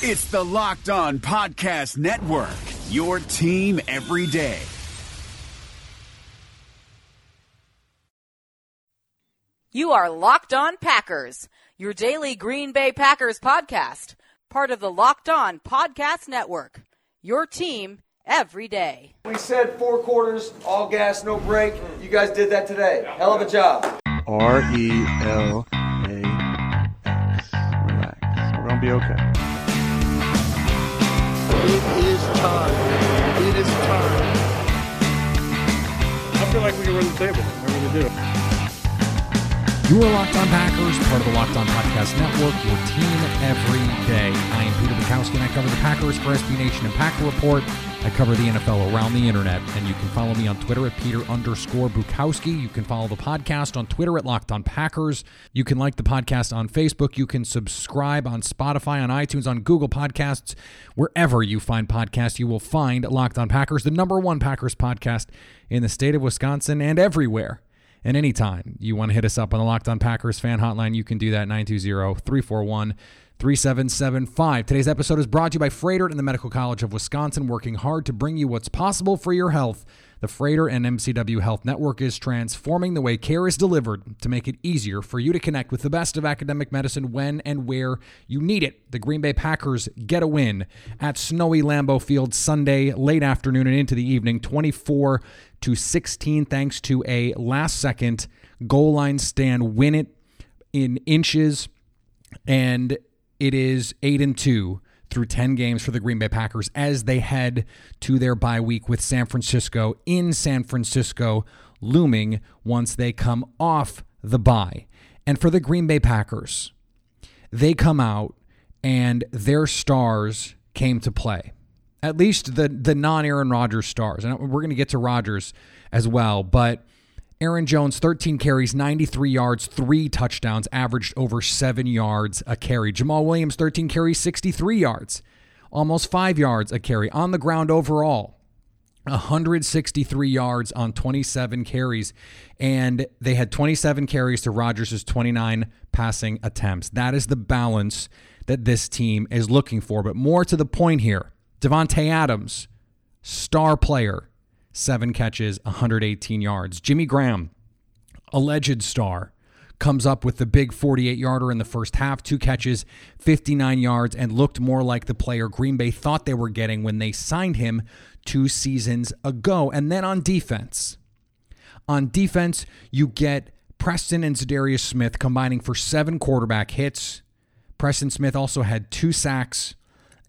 It's the Locked On Podcast Network, your team every day. You are Locked On Packers, your daily Green Bay Packers podcast, part of the Locked On Podcast Network, your team every day. We said four quarters, all gas, no break. You guys did that today. Hell of a job. R E L A X. Relax. We're gonna be okay. It is time. It is time. I feel like we can run the table. I really do. You are Locked On Packers, part of the Locked On Podcast Network, your team every day. I am Peter Bukowski, and I cover the Packers for SB Nation and Packer Report. I cover the NFL around the internet, and you can follow me on Twitter at Peter underscore Bukowski. You can follow the podcast on Twitter at Locked On Packers. You can like the podcast on Facebook. You can subscribe on Spotify, on iTunes, on Google Podcasts. Wherever you find podcasts, you will find Locked On Packers, the number one Packers podcast in the state of Wisconsin and everywhere. And anytime you want to hit us up on the Locked On Packers fan hotline, you can do that 920 341 3775. Today's episode is brought to you by Froedtert and the Medical College of Wisconsin, working hard to bring you what's possible for your health. The Froedtert and MCW Health Network is transforming the way care is delivered to make it easier for you to connect with the best of academic medicine when and where you need it. The Green Bay Packers get a win at snowy Lambeau Field Sunday, late afternoon and into the evening, 24 to 16, thanks to a last second goal line stand. Win it in inches. And it is 8 and 2 through 10 games for the Green Bay Packers as they head to their bye week with San Francisco in San Francisco looming once they come off the bye. And for the Green Bay Packers, they come out and their stars came to play. At least the the non-Aaron Rodgers stars. And we're going to get to Rodgers as well, but Aaron Jones, 13 carries, 93 yards, three touchdowns, averaged over seven yards a carry. Jamaal Williams, 13 carries, 63 yards, almost five yards a carry. On the ground overall, 163 yards on 27 carries. And they had 27 carries to Rodgers' 29 passing attempts. That is the balance that this team is looking for. But more to the point here, Davante Adams, star player, seven catches, 118 yards. Jimmy Graham, alleged star, comes up with the big 48 yarder in the first half, two catches, 59 yards, and looked more like the player Green Bay thought they were getting when they signed him two seasons ago. And then on defense, on defense, you get Preston and Za'Darius Smith combining for seven quarterback hits. Preston Smith also had two sacks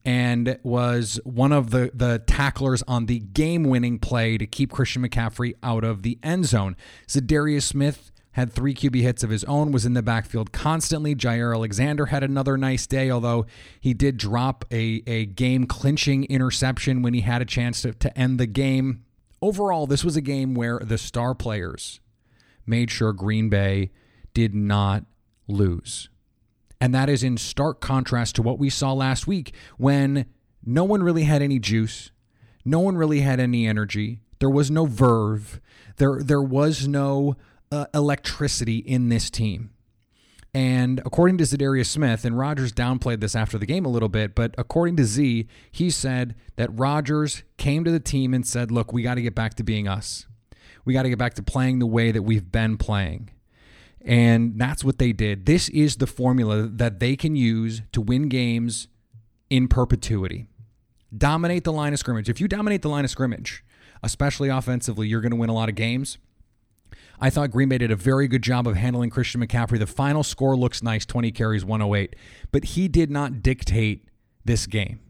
and was one of the, the tacklers on the game winning play to keep Christian McCaffrey out of the end zone. Za'Darius Smith had three QB hits of his own, was in the backfield constantly. Jaire Alexander had another nice day, although he did drop a, a game clinching interception when he had a chance to, to end the game. Overall, this was a game where the star players made sure Green Bay did not lose. And that is in stark contrast to what we saw last week when no one really had any juice, no one really had any energy, there was no verve, there, there was no uh, electricity in this team. And according to Za'Darius Smith, and Rodgers downplayed this after the game a little bit, but according to Z, he said that Rodgers came to the team and said, Look, we got to get back to being us. We got to get back to playing the way that we've been playing. And that's what they did. This is the formula that they can use to win games in perpetuity. Dominate the line of scrimmage. If you dominate the line of scrimmage, especially offensively, you're going to win a lot of games. I thought Green Bay did a very good job of handling Christian McCaffrey. The final score looks nice 20 carries, 108, but he did not dictate this game.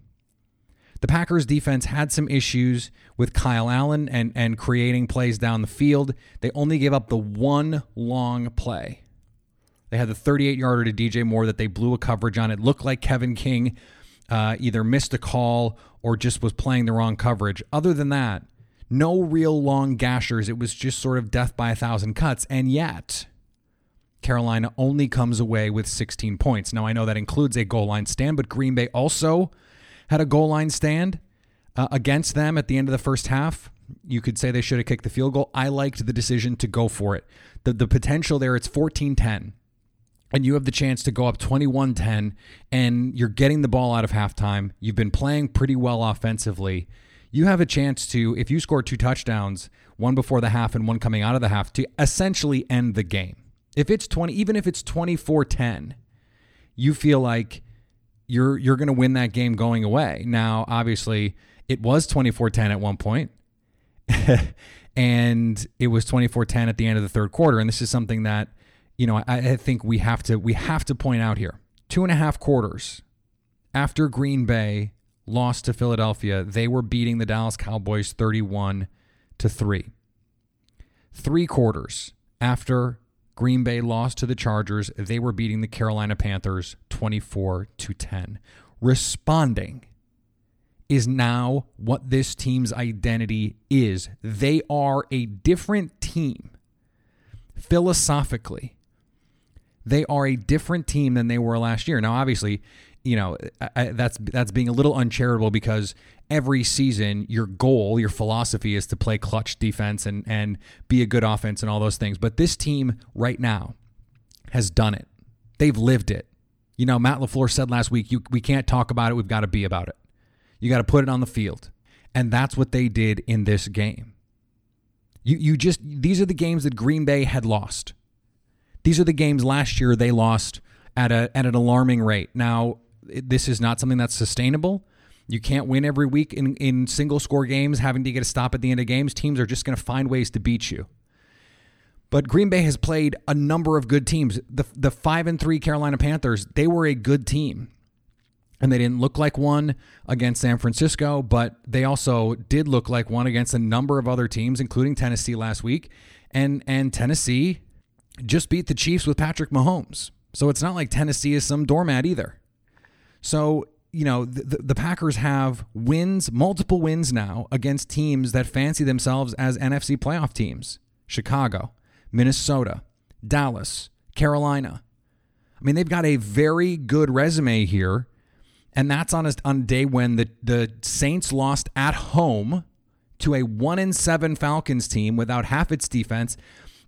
The Packers defense had some issues with Kyle Allen and, and creating plays down the field. They only gave up the one long play. They had the 38 yarder to DJ Moore that they blew a coverage on. It looked like Kevin King uh, either missed a call or just was playing the wrong coverage. Other than that, no real long gashers. It was just sort of death by a thousand cuts. And yet, Carolina only comes away with 16 points. Now, I know that includes a goal line stand, but Green Bay also had a goal line stand uh, against them at the end of the first half. You could say they should have kicked the field goal. I liked the decision to go for it. The, the potential there, it's 14 10. and you have the chance to go up 21 10, and you're getting the ball out of halftime, you've been playing pretty well offensively. You have a chance to, if you score two touchdowns, one before the half and one coming out of the half, to essentially end the game. If it's 20, even if it's 24 10, you feel like you're you're going to win that game going away. Now, obviously, it was 24-10 at one point. and it was 24-10 at the end of the third quarter. And this is something that, you know, I, I think we have to we have to point out here. Two and a half quarters after Green Bay lost to Philadelphia, they were beating the Dallas Cowboys 31 to 3. Three quarters after Green Bay lost to the Chargers. They were beating the Carolina Panthers 24 to 10. Responding is now what this team's identity is. They are a different team philosophically. They are a different team than they were last year. Now, obviously, you know I, that's that's being a little uncharitable because every season your goal, your philosophy is to play clutch defense and and be a good offense and all those things. But this team right now has done it. They've lived it. You know, Matt LaFleur said last week, you, we can't talk about it, we've got to be about it. You got to put it on the field. And that's what they did in this game. You you just these are the games that Green Bay had lost. These are the games last year they lost at a at an alarming rate. Now, this is not something that's sustainable. You can't win every week in, in single score games, having to get a stop at the end of games. Teams are just going to find ways to beat you. But Green Bay has played a number of good teams. The the five and three Carolina Panthers, they were a good team. And they didn't look like one against San Francisco, but they also did look like one against a number of other teams, including Tennessee last week. And and Tennessee just beat the Chiefs with Patrick Mahomes. So it's not like Tennessee is some doormat either. So, you know, the, the Packers have wins, multiple wins now against teams that fancy themselves as NFC playoff teams Chicago, Minnesota, Dallas, Carolina. I mean, they've got a very good resume here. And that's on a, on a day when the, the Saints lost at home to a one in seven Falcons team without half its defense,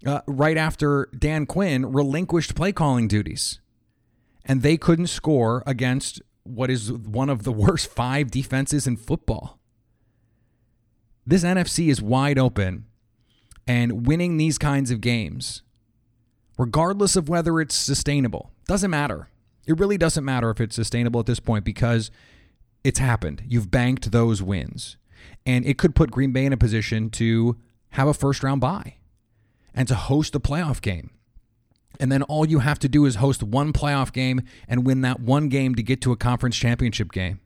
uh, right after Dan Quinn relinquished play calling duties and they couldn't score against what is one of the worst five defenses in football. This NFC is wide open, and winning these kinds of games, regardless of whether it's sustainable, doesn't matter. It really doesn't matter if it's sustainable at this point because it's happened. You've banked those wins. And it could put Green Bay in a position to have a first round bye and to host a playoff game and then all you have to do is host one playoff game and win that one game to get to a conference championship game.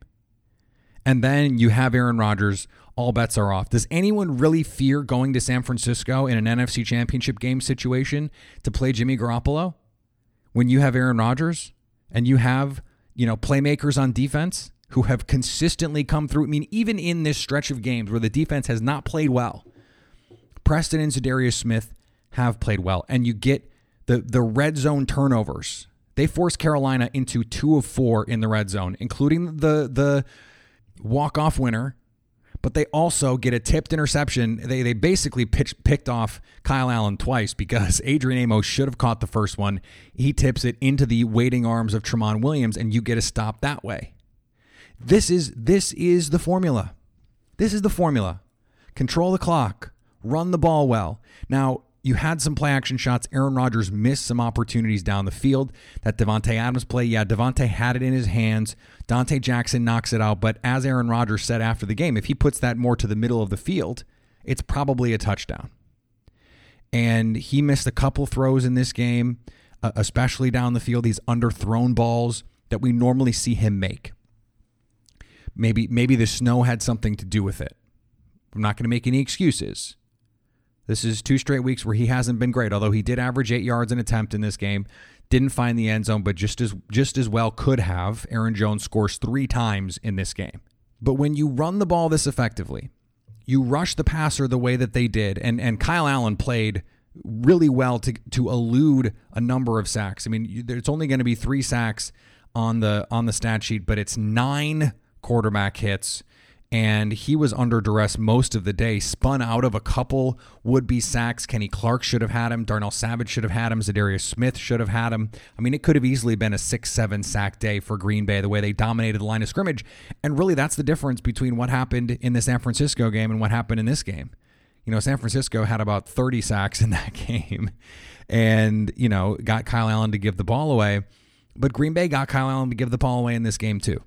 And then you have Aaron Rodgers, all bets are off. Does anyone really fear going to San Francisco in an NFC championship game situation to play Jimmy Garoppolo when you have Aaron Rodgers and you have, you know, playmakers on defense who have consistently come through? I mean, even in this stretch of games where the defense has not played well, Preston and Za'Darius Smith have played well. And you get the the red zone turnovers. They forced Carolina into two of four in the red zone, including the the walk off winner. But they also get a tipped interception. They they basically pitched, picked off Kyle Allen twice because Adrian Amos should have caught the first one. He tips it into the waiting arms of Tramon Williams, and you get a stop that way. This is this is the formula. This is the formula. Control the clock. Run the ball well. Now, you had some play action shots. Aaron Rodgers missed some opportunities down the field. That Davante Adams play, yeah, Davante had it in his hands. Donte Jackson knocks it out. But as Aaron Rodgers said after the game, if he puts that more to the middle of the field, it's probably a touchdown. And he missed a couple throws in this game, uh, especially down the field. These underthrown balls that we normally see him make. Maybe maybe the snow had something to do with it. I'm not going to make any excuses. This is two straight weeks where he hasn't been great, although he did average eight yards an attempt in this game. Didn't find the end zone, but just as just as well could have. Aaron Jones scores three times in this game. But when you run the ball this effectively, you rush the passer the way that they did, and and Kyle Allen played really well to to elude a number of sacks. I mean, it's only going to be three sacks on the on the stat sheet, but it's nine quarterback hits and he was under duress most of the day, spun out of a couple would be sacks. Kenny Clark should have had him. Darnell Savage should have had him. Za'Darius Smith should have had him. I mean, it could have easily been a six, seven sack day for Green Bay, the way they dominated the line of scrimmage. And really, that's the difference between what happened in the San Francisco game and what happened in this game. You know, San Francisco had about 30 sacks in that game and, you know, got Kyle Allen to give the ball away. But Green Bay got Kyle Allen to give the ball away in this game, too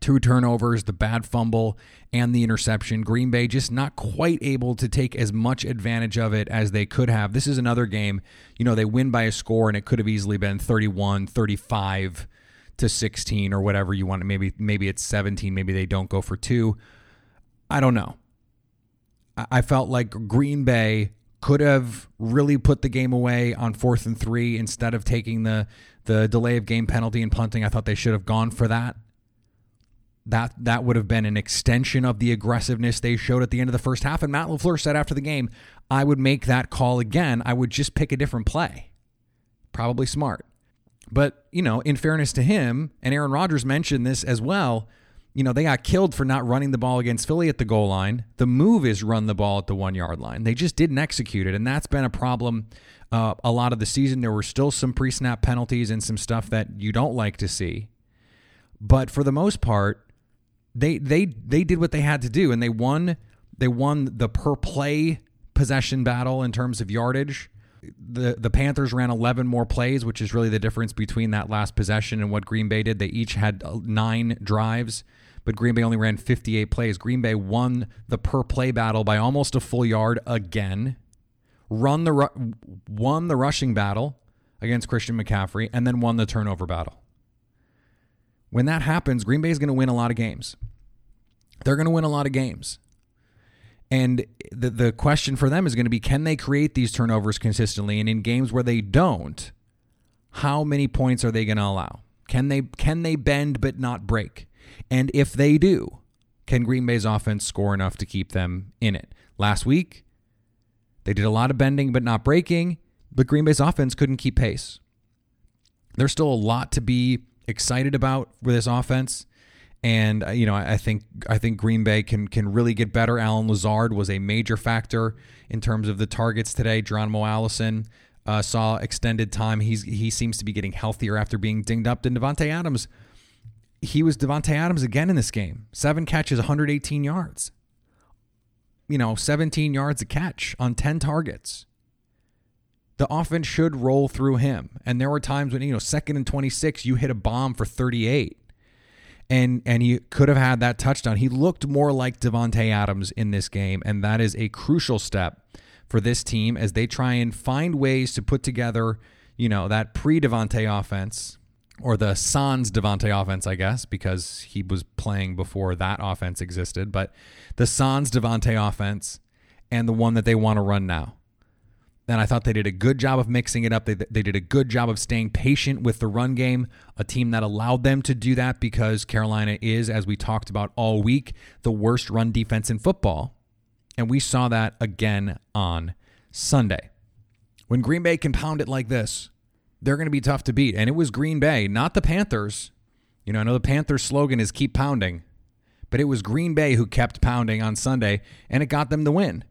two turnovers, the bad fumble, and the interception. Green Bay just not quite able to take as much advantage of it as they could have. This is another game, you know, they win by a score and it could have easily been 31, 35 to 16 or whatever you want. Maybe maybe it's 17, maybe they don't go for two. I don't know. I felt like Green Bay could have really put the game away on fourth and three instead of taking the the delay of game penalty and punting. I thought they should have gone for that that that would have been an extension of the aggressiveness they showed at the end of the first half. And Matt LaFleur said after the game, I would make that call again. I would just pick a different play. Probably smart. But, you know, in fairness to him, and Aaron Rodgers mentioned this as well, you know, they got killed for not running the ball against Philly at the goal line. The move is run the ball at the one yard line. They just didn't execute it. And that's been a problem uh, a lot of the season. There were still some pre snap penalties and some stuff that you don't like to see. But for the most part, they they they did what they had to do and they won they won the per play possession battle in terms of yardage. The the Panthers ran 11 more plays, which is really the difference between that last possession and what Green Bay did. They each had uh, 9 drives, but Green Bay only ran 58 plays. Green Bay won the per play battle by almost a full yard again. Run the won the rushing battle against Christian McCaffrey and then won the turnover battle. When that happens, Green Bay is going to win a lot of games. They're going to win a lot of games. And the the question for them is going to be can they create these turnovers consistently and in games where they don't, how many points are they going to allow? Can they can they bend but not break? And if they do, can Green Bay's offense score enough to keep them in it? Last week, they did a lot of bending but not breaking, but Green Bay's offense couldn't keep pace. There's still a lot to be excited about with this offense. And uh, you know, I think I think Green Bay can can really get better. Allen Lazard was a major factor in terms of the targets today. Geronimo Allison uh, saw extended time. He's he seems to be getting healthier after being dinged up. And Davante Adams, he was Davante Adams again in this game. Seven catches, 118 yards. You know, 17 yards a catch on 10 targets the offense should roll through him. And there were times when, you know, second and 26, you hit a bomb for 38. And and he could have had that touchdown. He looked more like Davante Adams in this game, and that is a crucial step for this team as they try and find ways to put together, you know, that pre-Davante offense or the Sans Davante offense, I guess, because he was playing before that offense existed, but the Sans Davante offense and the one that they want to run now. And I thought they did a good job of mixing it up. They, they did a good job of staying patient with the run game, a team that allowed them to do that because Carolina is, as we talked about all week, the worst run defense in football. And we saw that again on Sunday. When Green Bay can pound it like this, they're going to be tough to beat. And it was Green Bay, not the Panthers. You know, I know the Panthers slogan is keep pounding, but it was Green Bay who kept pounding on Sunday, and it got them the win.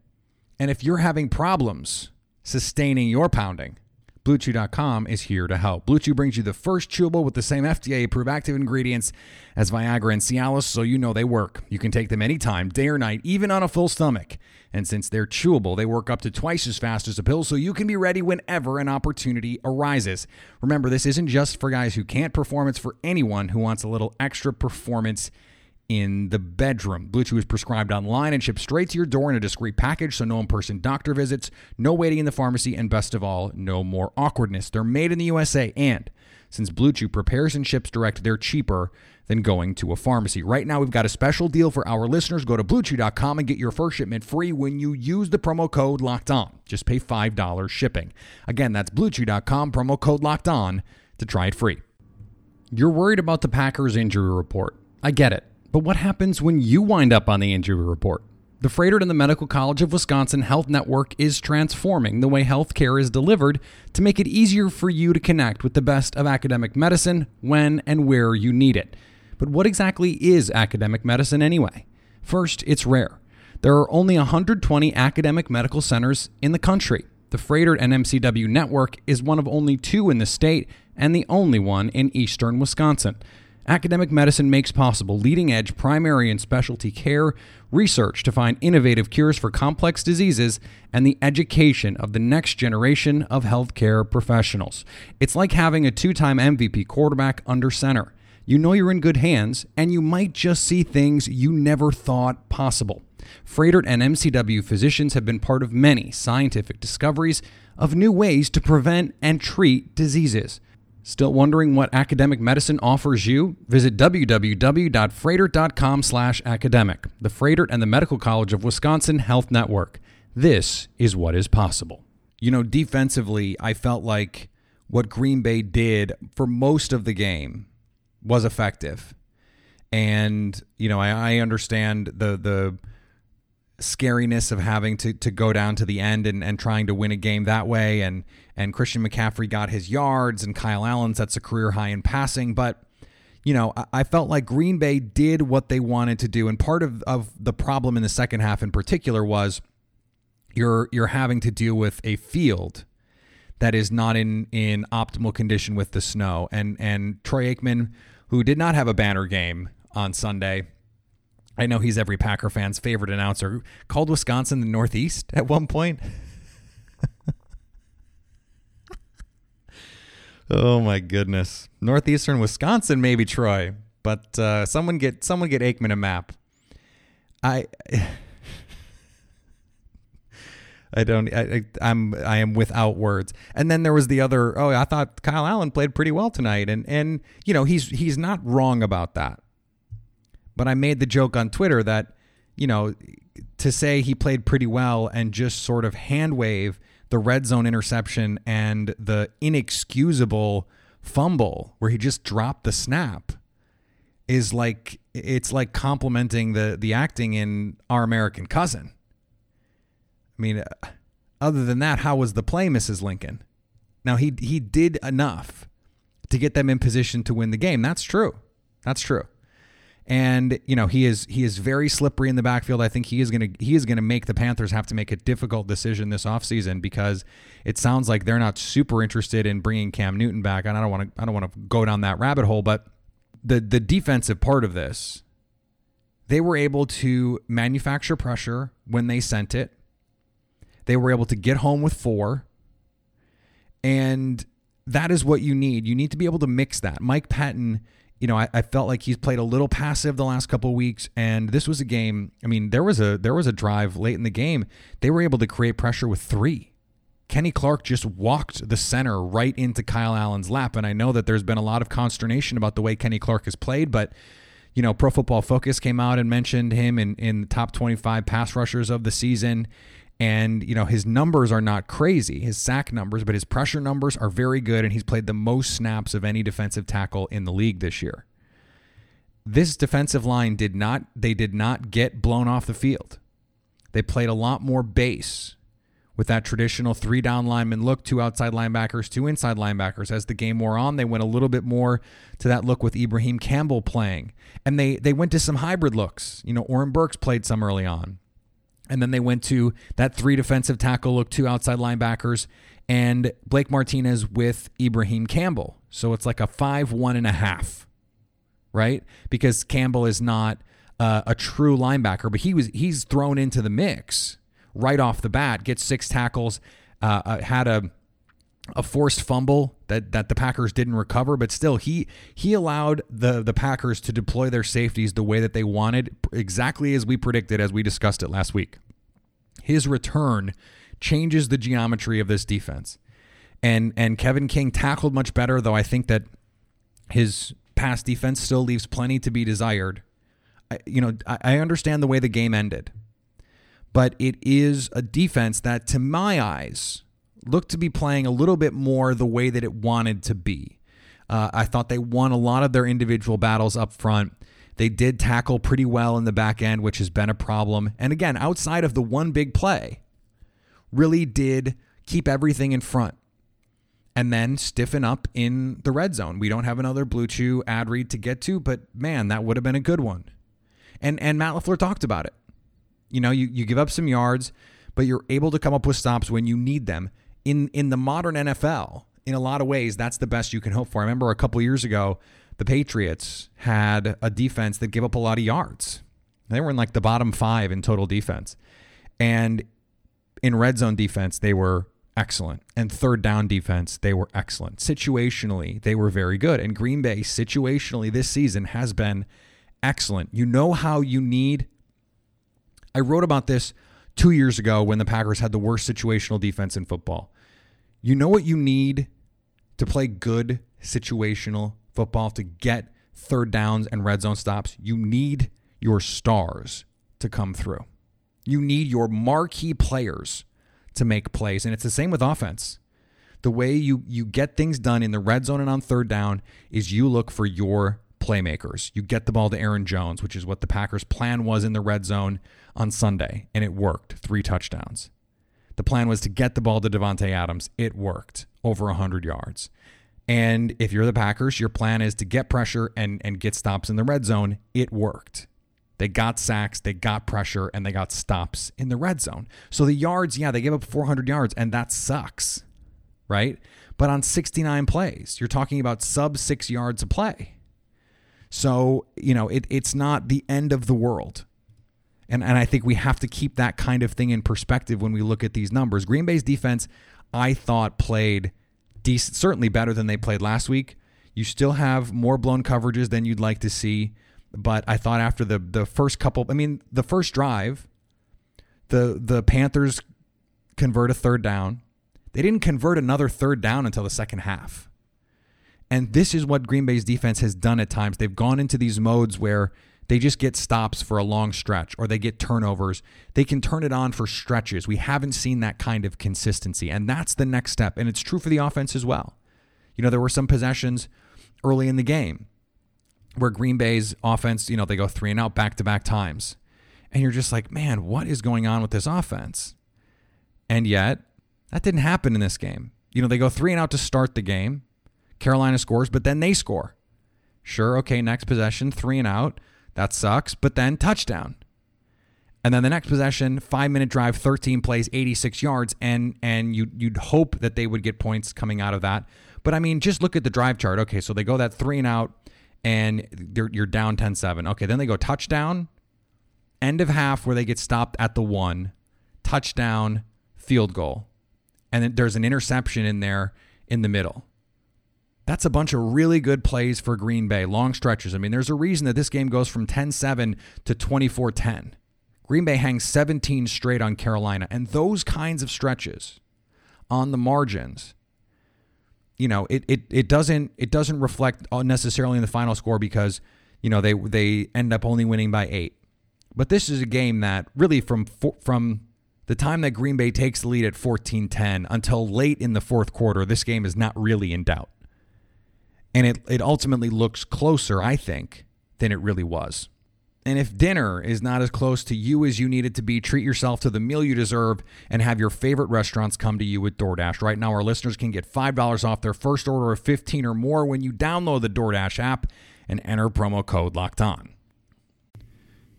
And if you're having problems, sustaining your pounding. BlueChew.com is here to help. Blue Chew brings you the first chewable with the same FDA approved active ingredients as Viagra and Cialis, so you know they work. You can take them anytime, day or night, even on a full stomach. And since they're chewable, they work up to twice as fast as a pill, so you can be ready whenever an opportunity arises. Remember, this isn't just for guys who can't perform, it's for anyone who wants a little extra performance in the bedroom. Blue Chew is prescribed online and shipped straight to your door in a discreet package, so no in person doctor visits, no waiting in the pharmacy, and best of all, no more awkwardness. They're made in the USA, and since Blue Chew prepares and ships direct, they're cheaper than going to a pharmacy. Right now, we've got a special deal for our listeners. Go to bluechew.com and get your first shipment free when you use the promo code locked on. Just pay $5 shipping. Again, that's bluechew.com, promo code locked on to try it free. You're worried about the Packers injury report. I get it. But what happens when you wind up on the injury report? The Froedtert and the Medical College of Wisconsin Health Network is transforming the way healthcare is delivered to make it easier for you to connect with the best of academic medicine when and where you need it. But what exactly is academic medicine anyway? First, it's rare. There are only 120 academic medical centers in the country. The Froedtert and MCW network is one of only two in the state and the only one in eastern Wisconsin. Academic medicine makes possible leading edge primary and specialty care, research to find innovative cures for complex diseases, and the education of the next generation of healthcare professionals. It's like having a two time MVP quarterback under center. You know you're in good hands, and you might just see things you never thought possible. Froedtert and MCW physicians have been part of many scientific discoveries of new ways to prevent and treat diseases. Still wondering what academic medicine offers you? Visit www.froedtert.com slash academic, the Froedtert and the Medical College of Wisconsin Health Network. This is what is possible. You know, defensively, I felt like what Green Bay did for most of the game was effective. And, you know, I, I understand the the scariness of having to to go down to the end and, and trying to win a game that way. And and Christian McCaffrey got his yards and Kyle Allen sets a career high in passing. But you know I, I felt like Green Bay did what they wanted to do. And part of, of the problem in the second half in particular was you're you're having to deal with a field that is not in in optimal condition with the snow. And and Troy Aikman who did not have a banner game on Sunday I know he's every Packer fan's favorite announcer. Called Wisconsin the Northeast at one point. oh my goodness, northeastern Wisconsin, maybe Troy, but uh, someone get someone get Aikman a map. I. I don't. I, I'm. I am without words. And then there was the other. Oh, I thought Kyle Allen played pretty well tonight, and and you know he's he's not wrong about that. But I made the joke on Twitter that, you know, to say he played pretty well and just sort of hand wave the red zone interception and the inexcusable fumble where he just dropped the snap is like it's like complimenting the the acting in our American cousin. I mean, uh, other than that, how was the play, Mrs. Lincoln? Now he he did enough to get them in position to win the game. That's true. That's true and you know he is he is very slippery in the backfield. I think he is going to he is going to make the Panthers have to make a difficult decision this offseason because it sounds like they're not super interested in bringing Cam Newton back. And I don't want to I don't want to go down that rabbit hole, but the the defensive part of this, they were able to manufacture pressure when they sent it. They were able to get home with four, and that is what you need. You need to be able to mix that. Mike Pettine you know, I, I, felt like he's played a little passive the last couple weeks, and this was a game. I mean, there was a there was a drive late in the game. They were able to create pressure with three. Kenny Clark just walked the center right into Kyle Allen's lap, and I know that there's been a lot of consternation about the way Kenny Clark has played, but you know, Pro Football Focus came out and mentioned him in in the top 25 pass rushers of the season. And, you know, his numbers are not crazy, his sack numbers, but his pressure numbers are very good. And he's played the most snaps of any defensive tackle in the league this year. This defensive line did not, they did not get blown off the field. They played a lot more base with that traditional three down lineman look, two outside linebackers, two inside linebackers. As the game wore on, they went a little bit more to that look with Ibraheim Campbell playing. And they they went to some hybrid looks. You know, Oren Burks played some early on. And then they went to that three defensive tackle look, two outside linebackers, and Blake Martinez with Ibraheim Campbell. So it's like a five, one and a half, right? Because Campbell is not uh, a true linebacker, but he was he's thrown into the mix right off the bat. Gets six tackles, uh, uh had a a forced fumble that that the Packers didn't recover, but still he he allowed the the Packers to deploy their safeties the way that they wanted, exactly as we predicted as we discussed it last week. His return changes the geometry of this defense. And and Kevin King tackled much better, though I think that his pass defense still leaves plenty to be desired. I, you know, I, I understand the way the game ended, but it is a defense that, to my eyes, looked to be playing a little bit more the way that it wanted to be. Uh, I thought they won a lot of their individual battles up front. They did tackle pretty well in the back end, which has been a problem. And again, outside of the one big play, really did keep everything in front and then stiffen up in the red zone. We don't have another Blue Chew ad read to get to, but man, that would have been a good one. And and Matt LaFleur talked about it. You know, you, you give up some yards, but you're able to come up with stops when you need them. In in the modern NFL, in a lot of ways, that's the best you can hope for. I remember a couple years ago, the Patriots had a defense that gave up a lot of yards. They were in like the bottom five in total defense. And in red zone defense, they were excellent. And third down defense, they were excellent. Situationally, they were very good. And Green Bay, situationally, this season has been excellent. You know how you need. I wrote about this two years ago when the Packers had the worst situational defense in football. You know what you need to play good situational football to get third downs and red zone stops? You need your stars to come through. You need your marquee players to make plays. And it's the same with offense. The way you, you get things done in the red zone and on third down is you look for your playmakers. You get the ball to Aaron Jones, which is what the Packers' plan was in the red zone on Sunday, and it worked. Three touchdowns. The plan was to get the ball to Davante Adams. It worked. Over 100 yards. And if you're the Packers, your plan is to get pressure and, and get stops in the red zone. It worked. They got sacks, they got pressure, and they got stops in the red zone. So the yards, yeah, they gave up 400 yards, and that sucks, right? But on 69 plays, you're talking about sub six yards a play. So, you know, it, it's not the end of the world. And, and I think we have to keep that kind of thing in perspective when we look at these numbers. Green Bay's defense, I thought, played decent, certainly better than they played last week. You still have more blown coverages than you'd like to see. But I thought after the the first couple, I mean, the first drive, the the Panthers convert a third down. They didn't convert another third down until the second half. And this is what Green Bay's defense has done at times. They've gone into these modes where they just get stops for a long stretch or they get turnovers. They can turn it on for stretches. We haven't seen that kind of consistency. And that's the next step. And it's true for the offense as well. You know, there were some possessions early in the game where Green Bay's offense, you know, they go three and out back to back times. And you're just like, man, what is going on with this offense? And yet, that didn't happen in this game. You know, they go three and out to start the game. Carolina scores, but then they score. Sure, okay, next possession, three and out. That sucks, but then touchdown. And then the next possession, five minute drive, 13 plays, 86 yards, and and you you'd hope that they would get points coming out of that. But I mean, just look at the drive chart. Okay, so they go that three and out and you're down 10 7. Okay, then they go touchdown, end of half where they get stopped at the one, touchdown, field goal. And then there's an interception in there in the middle. That's a bunch of really good plays for Green Bay, long stretches. I mean, there's a reason that this game goes from 10 7 to 24 10. Green Bay hangs 17 straight on Carolina. And those kinds of stretches on the margins you know, it, it, it doesn't it doesn't reflect uh, necessarily in the final score because you know they they end up only winning by eight. But this is a game that really from from the time that Green Bay takes the lead at 14-10 until late in the fourth quarter, this game is not really in doubt. And it it ultimately looks closer, I think, than it really was. And if dinner is not as close to you as you need it to be, treat yourself to the meal you deserve and have your favorite restaurants come to you with DoorDash. Right now, our listeners can get $5 off their first order of 15 or more when you download the DoorDash app and enter promo code locked on.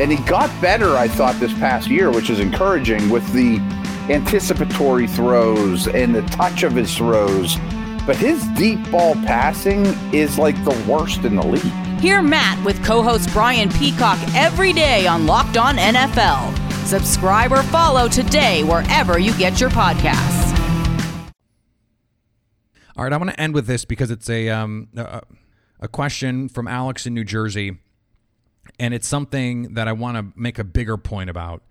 and he got better, I thought, this past year, which is encouraging with the anticipatory throws and the touch of his throws. But his deep ball passing is like the worst in the league. Hear Matt with co host Brian Peacock every day on Locked On NFL. Subscribe or follow today wherever you get your podcasts. All right, I want to end with this because it's a um, a, a question from Alex in New Jersey, and it's something that I want to make a bigger point about.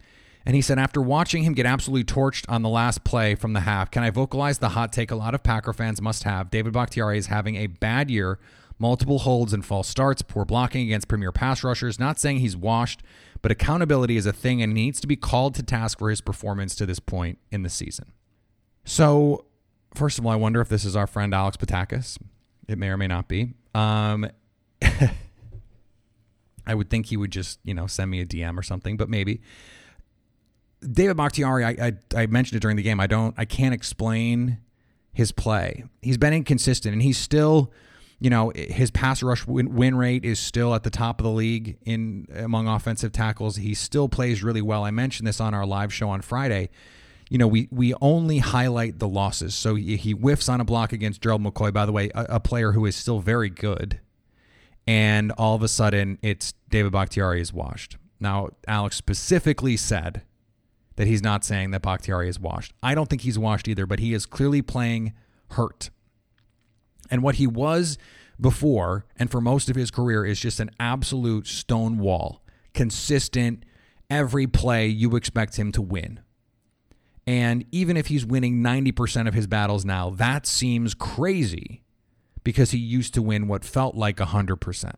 And he said, after watching him get absolutely torched on the last play from the half, can I vocalize the hot take a lot of Packer fans must have? David Bakhtiari is having a bad year, multiple holds and false starts, poor blocking against premier pass rushers. Not saying he's washed, but accountability is a thing and needs to be called to task for his performance to this point in the season. So, first of all, I wonder if this is our friend Alex Patakis. It may or may not be. Um, I would think he would just, you know, send me a DM or something, but maybe. David Bakhtiari, I, I, I mentioned it during the game. I don't, I can't explain his play. He's been inconsistent, and he's still you know his pass rush win, win, rate is still at the top of the league in among offensive tackles. He still plays really well. I mentioned this on our live show on Friday. You know, we we only highlight the losses. So he, he whiffs on a block against Gerald McCoy. By the way, a, a, player who is still very good, and all of a sudden it's David Bakhtiari is washed. Now, Alex specifically said that he's not saying that Bakhtiari is washed. I don't think he's washed either, but he is clearly playing hurt. And what he was before and for most of his career is just an absolute stone wall, consistent, every play you expect him to win. And even if he's winning 90% of his battles now, that seems crazy because he used to win what felt like 100%.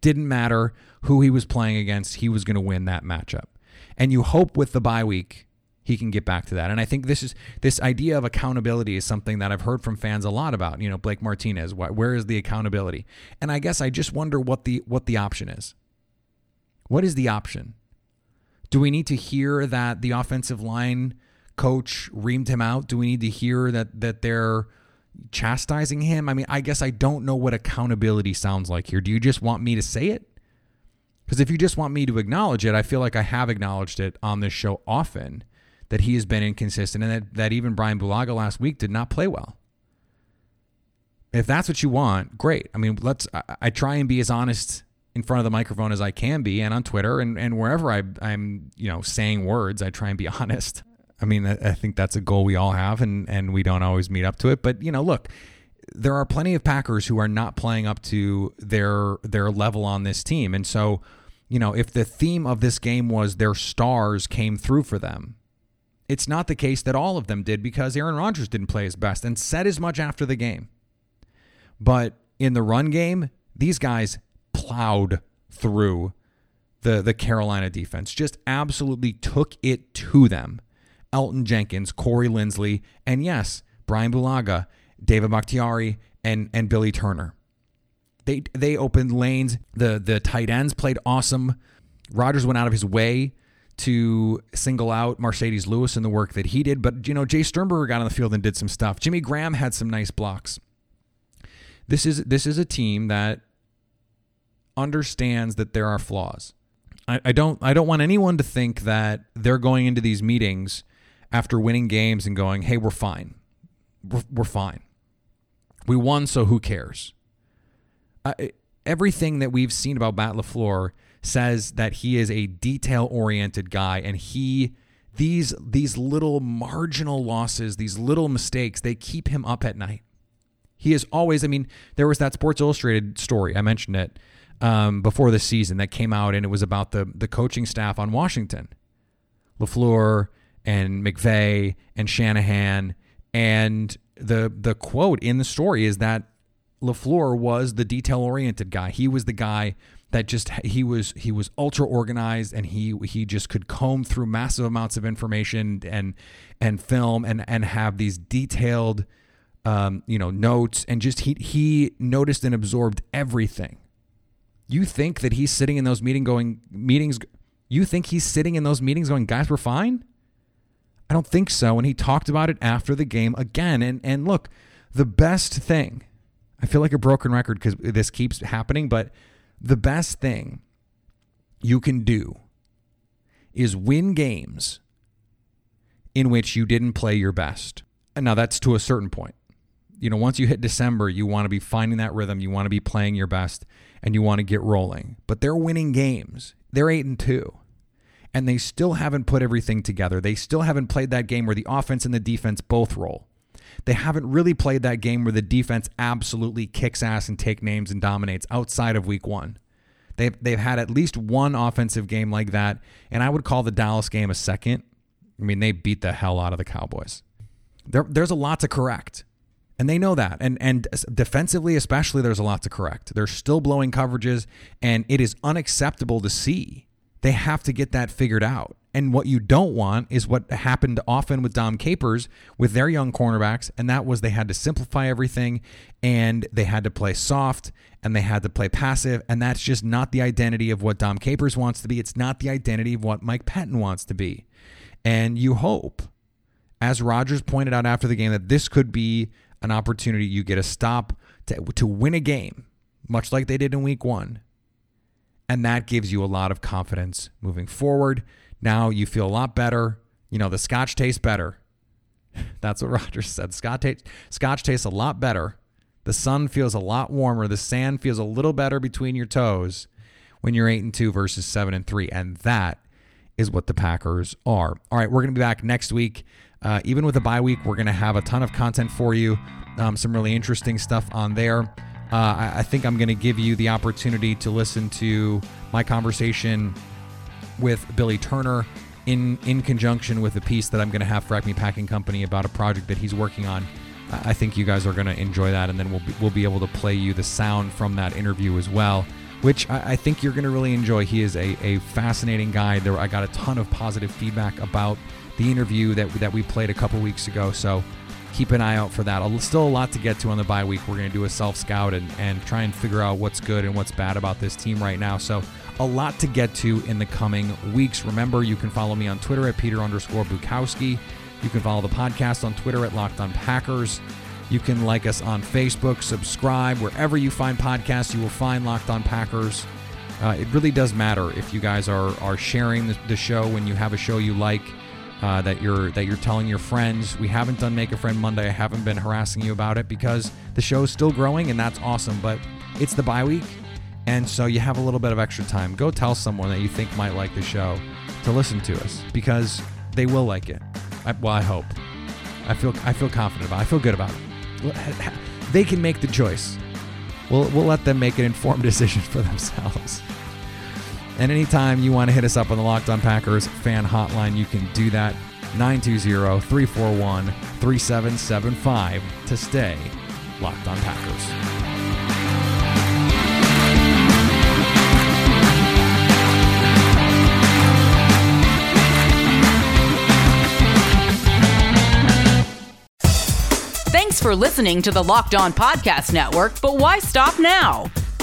Didn't matter who he was playing against, he was going to win that matchup. And you hope with the bye week he can get back to that. And I think this is this idea of accountability is something that I've heard from fans a lot about. You know, Blake Martinez, where is the accountability? And I guess I just wonder what the what the option is. What is the option? Do we need to hear that the offensive line coach reamed him out? Do we need to hear that that they're chastising him? I mean, I guess I don't know what accountability sounds like here. Do you just want me to say it? Because if you just want me to acknowledge it, I feel like I have acknowledged it on this show often that he has been inconsistent and that, that even Brian Bulaga last week did not play well. If that's what you want, great. I mean, let's. I, I try and be as honest in front of the microphone as I can be, and on Twitter and, and wherever I, I'm, you know, saying words, I try and be honest. I mean, I, I think that's a goal we all have, and and we don't always meet up to it. But you know, look, there are plenty of Packers who are not playing up to their their level on this team, and so you know, if the theme of this game was their stars came through for them, it's not the case that all of them did because Aaron Rodgers didn't play his best and said as much after the game. But in the run game, these guys plowed through the the Carolina defense. Just absolutely took it to them. Elgton Jenkins, Corey Linsley, and yes, Brian Bulaga, David Bakhtiari, and and Billy Turner. They they opened lanes. The the tight ends played awesome. Rodgers went out of his way to single out Marcedes Lewis and the work that he did. But, you know, Jace Sternberger got on the field and did some stuff. Jimmy Graham had some nice blocks. This is this is a team that understands that there are flaws. I, I don't I don't want anyone to think that they're going into these meetings after winning games and going, hey, we're fine. We're, we're fine. We won, so who cares? Uh, everything that we've seen about Matt LaFleur says that he is a detail oriented guy and he these these little marginal losses, these little mistakes, they keep him up at night. He is always, I mean, there was that Sports Illustrated story, I mentioned it um, before the season that came out, and it was about the the coaching staff on Washington, Lafleur and McVay and Shanahan, and the the quote in the story is that Lafleur was the detail oriented guy. He was the guy that just he was he was ultra organized and he he just could comb through massive amounts of information and and film and and have these detailed um, you know notes and just he he noticed and absorbed everything. You think that he's sitting in those meeting going meetings you think he's sitting in those meetings going guys we're fine? I don't think so and he talked about it after the game again and and look, the best thing I feel like a broken record because this keeps happening, but the best thing you can do is win games in which you didn't play your best. And now that's to a certain point. You know, once you hit December, you want to be finding that rhythm, you want to be playing your best, and you want to get rolling. But they're winning games. They're 8 and 2. And they still haven't put everything together. They still haven't played that game where the offense and the defense both roll. They haven't really played that game where the defense absolutely kicks ass and take names and dominates outside of week one. They've, they've had at least one offensive game like that, and I would call the Dallas game a second. I mean, they beat the hell out of the Cowboys. There, there's a lot to correct. And they know that. And and defensively, especially, there's a lot to correct. They're still blowing coverages, and it is unacceptable to see. They have to get that figured out. And what you don't want is what happened often with Dom Capers with their young cornerbacks, and that was they had to simplify everything and they had to play soft and they had to play passive. And that's just not the identity of what Dom Capers wants to be. It's not the identity of what Mike Pettine wants to be. And you hope, as Rodgers pointed out after the game, that this could be an opportunity you get a stop to, to win a game, much like they did in week one. And that gives you a lot of confidence moving forward. Now you feel a lot better. You know, the scotch tastes better. That's what Rodgers said. Scotch, t- scotch tastes a lot better. The sun feels a lot warmer. The sand feels a little better between your toes when you're 8 and 2 versus 7 and 3. And that is what the Packers are. All right, we're going to be back next week. Uh, even with a bye week, we're going to have a ton of content for you. Um, some really interesting stuff on there. Uh, I, I think I'm going to give you the opportunity to listen to my conversation with Billy Turner in in conjunction with a piece that I'm going to have for Acme Packing Company about a project that he's working on. I think you guys are going to enjoy that, and then we'll be, we'll be able to play you the sound from that interview as well, which I, I think you're going to really enjoy. He is a, a fascinating guy. There, I got a ton of positive feedback about the interview that that we played a couple weeks ago. So keep an eye out for that. Still a lot to get to on the bye week. We're going to do a self scout and, and try and figure out what's good and what's bad about this team right now. So a lot to get to in the coming weeks. Remember, you can follow me on Twitter at Peter underscore Bukowski. You can follow the podcast on Twitter at Locked On Packers. You can like us on Facebook, subscribe. Wherever you find podcasts, you will find Locked On Packers. Uh, it really does matter if you guys are are sharing the, the show when you have a show you like. Uh, that you're that you're telling your friends. We haven't done Make a Friend Monday. I haven't been harassing you about it because the show is still growing and that's awesome. But it's the bye week, and so you have a little bit of extra time. Go tell someone that you think might like the show to listen to us because they will like it. I, well, I hope. I feel I feel confident about. it. I feel good about it. They can make the choice. We'll we'll let them make an informed decision for themselves. And anytime you want to hit us up on the Locked On Packers fan hotline, you can do that 920 341 3775 to stay locked on Packers. Thanks for listening to the Locked On Podcast Network, but why stop now?